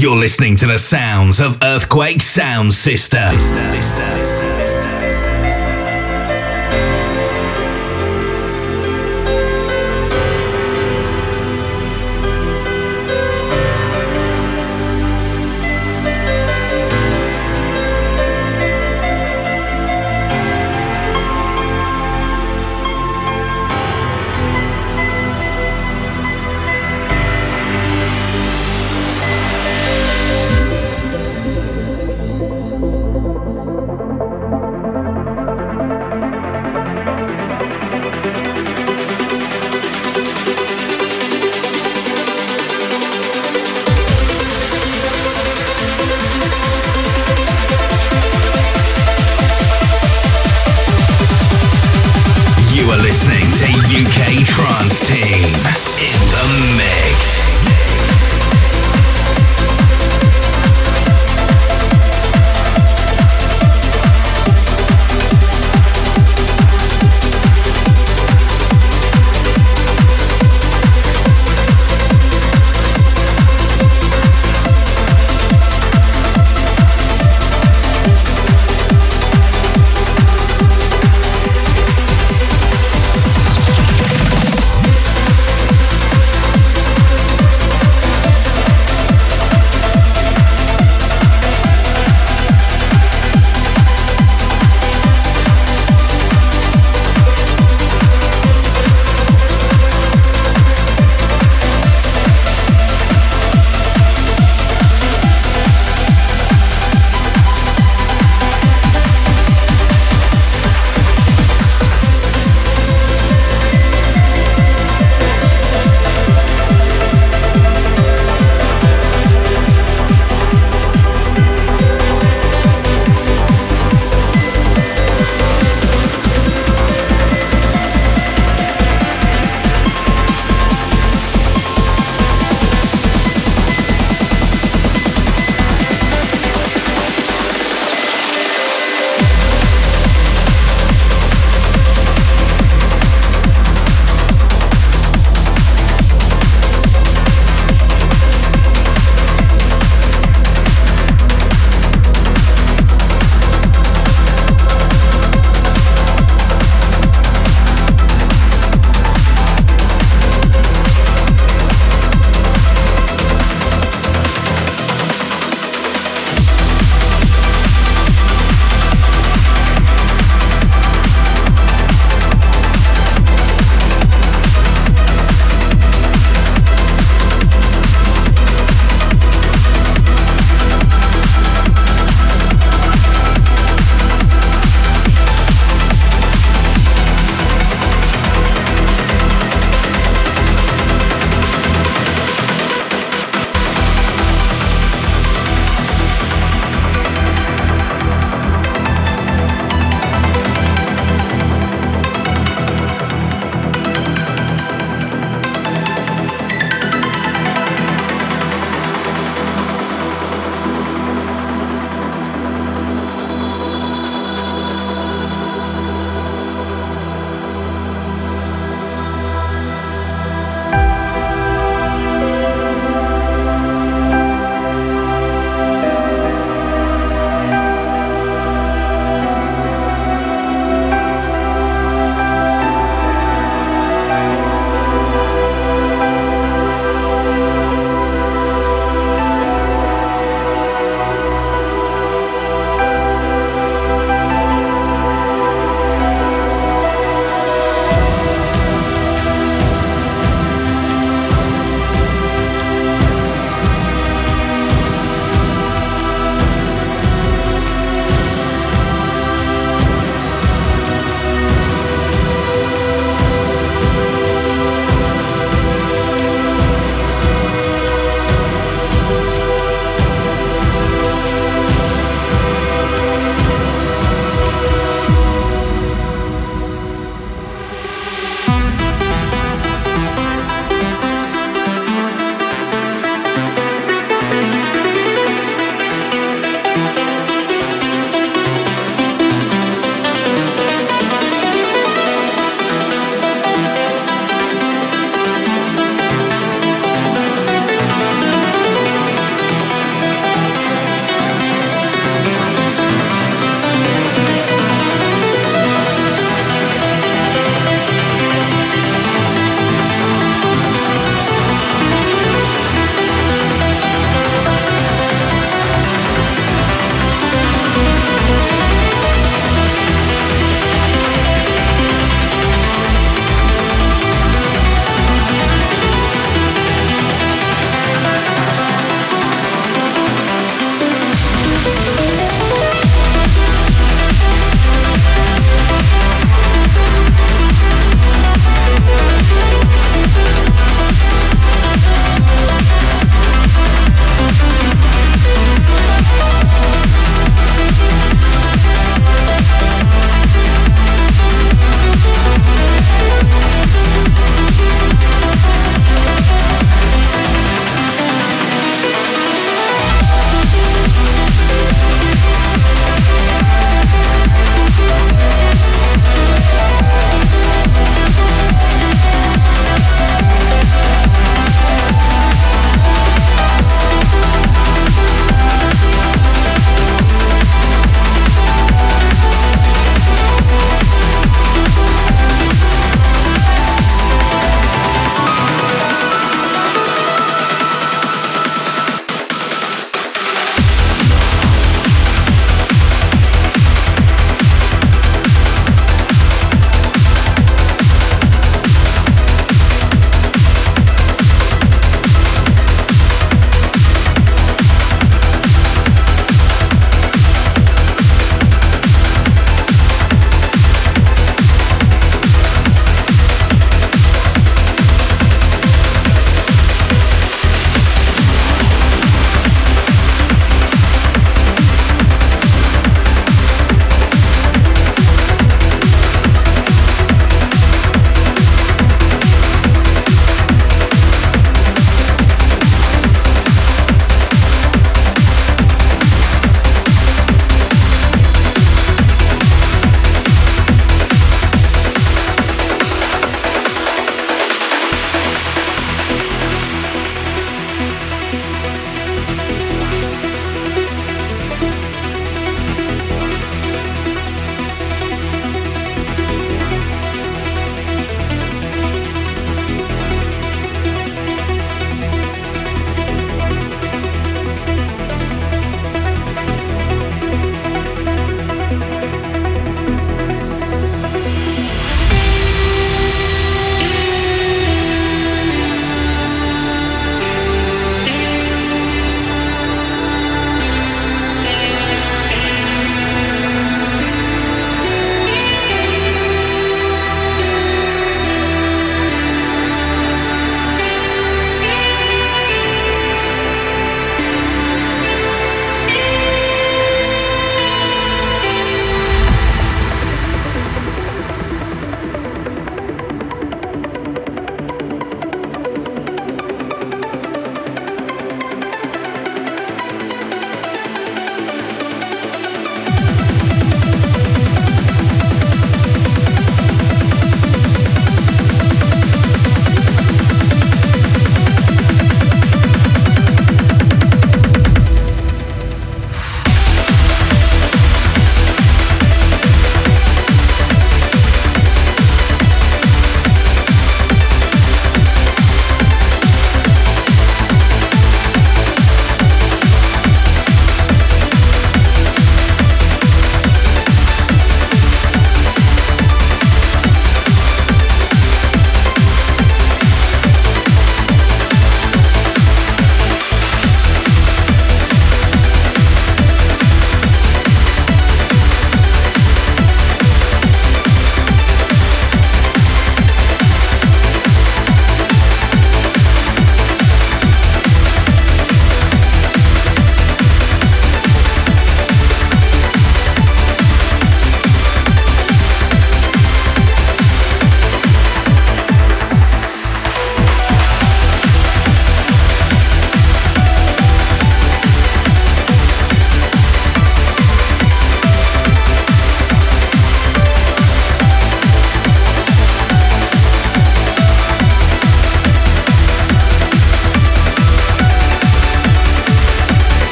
You're listening to the sounds of Earthquake Sound System. You're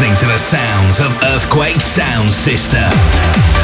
listening to the sounds of Earthquake Sound System.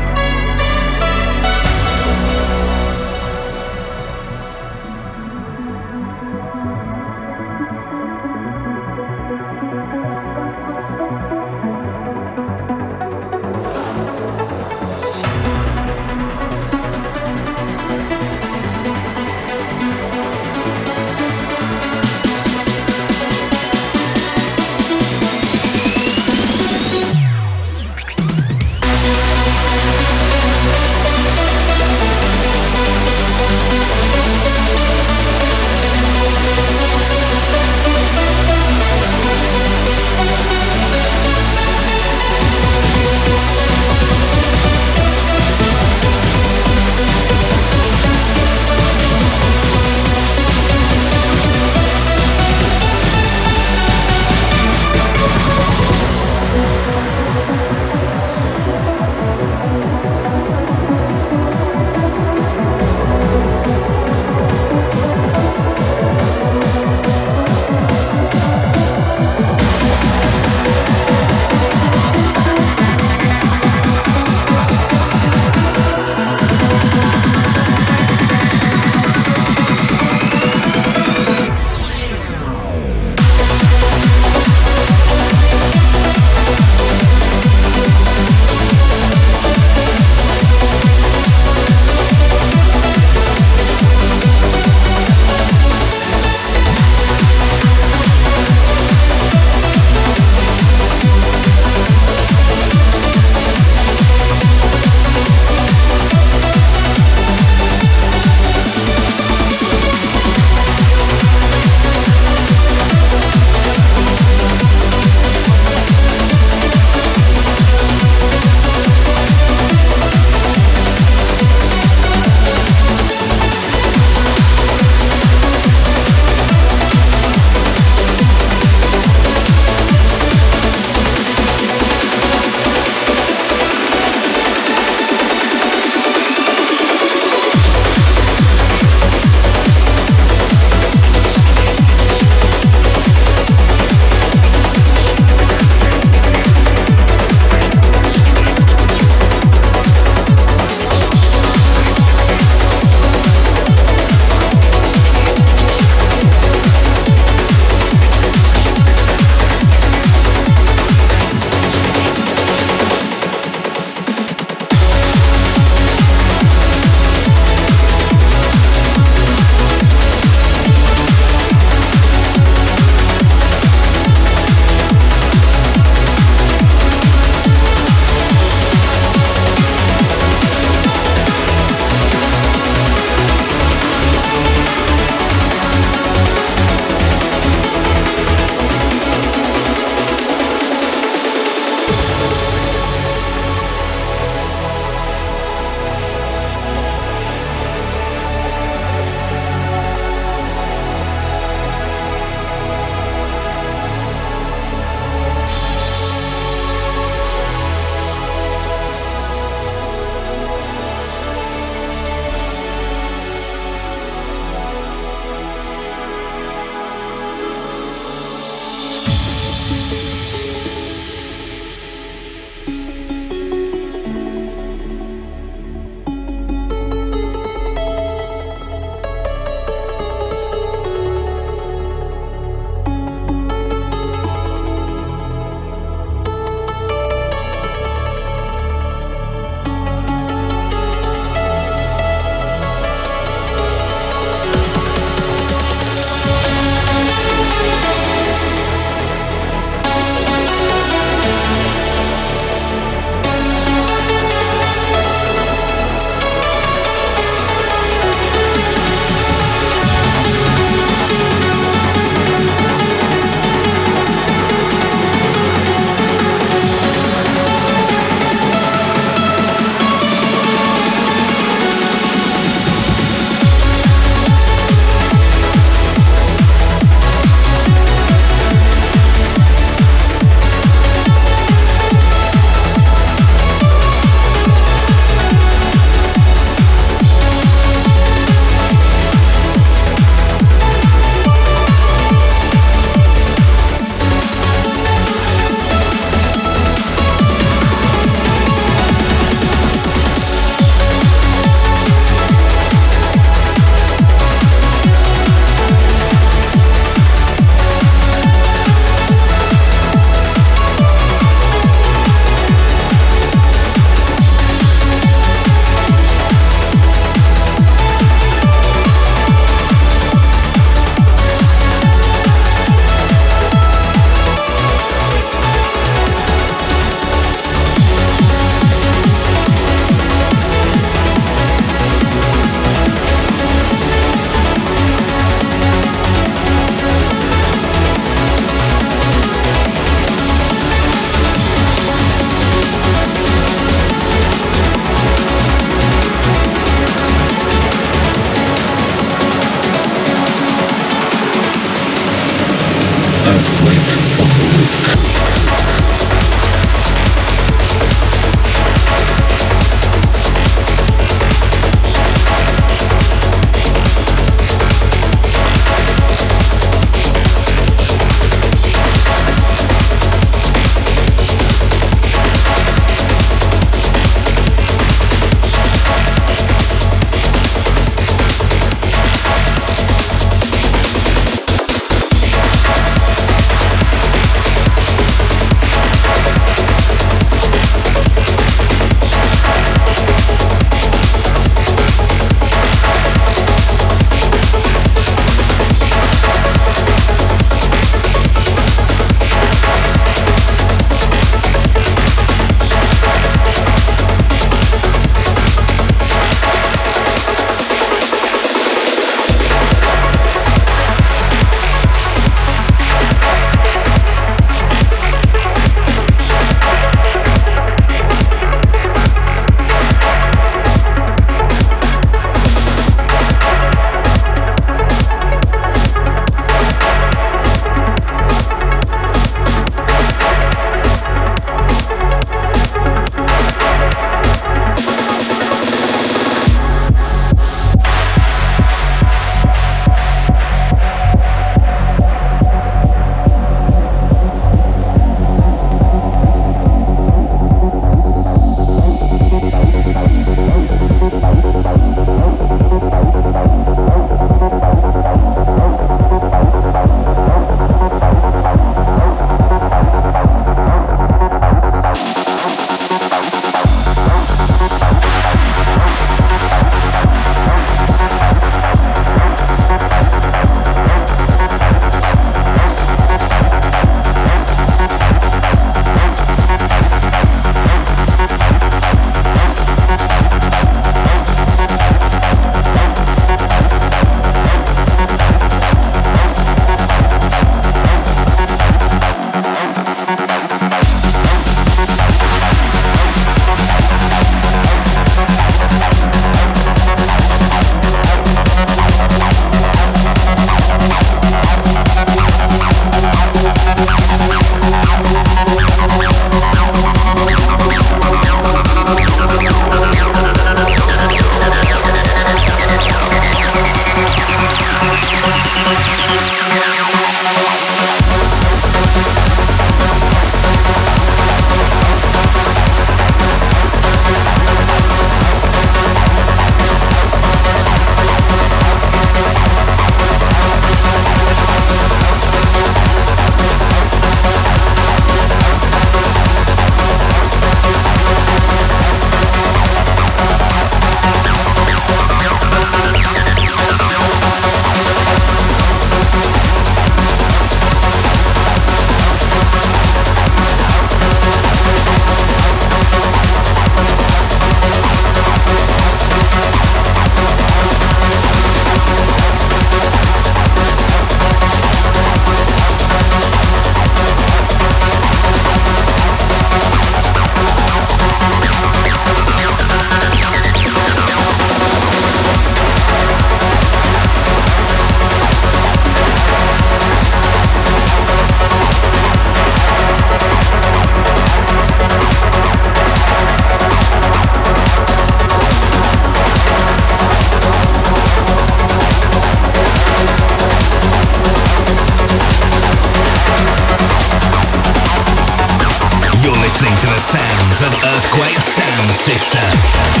Sound System.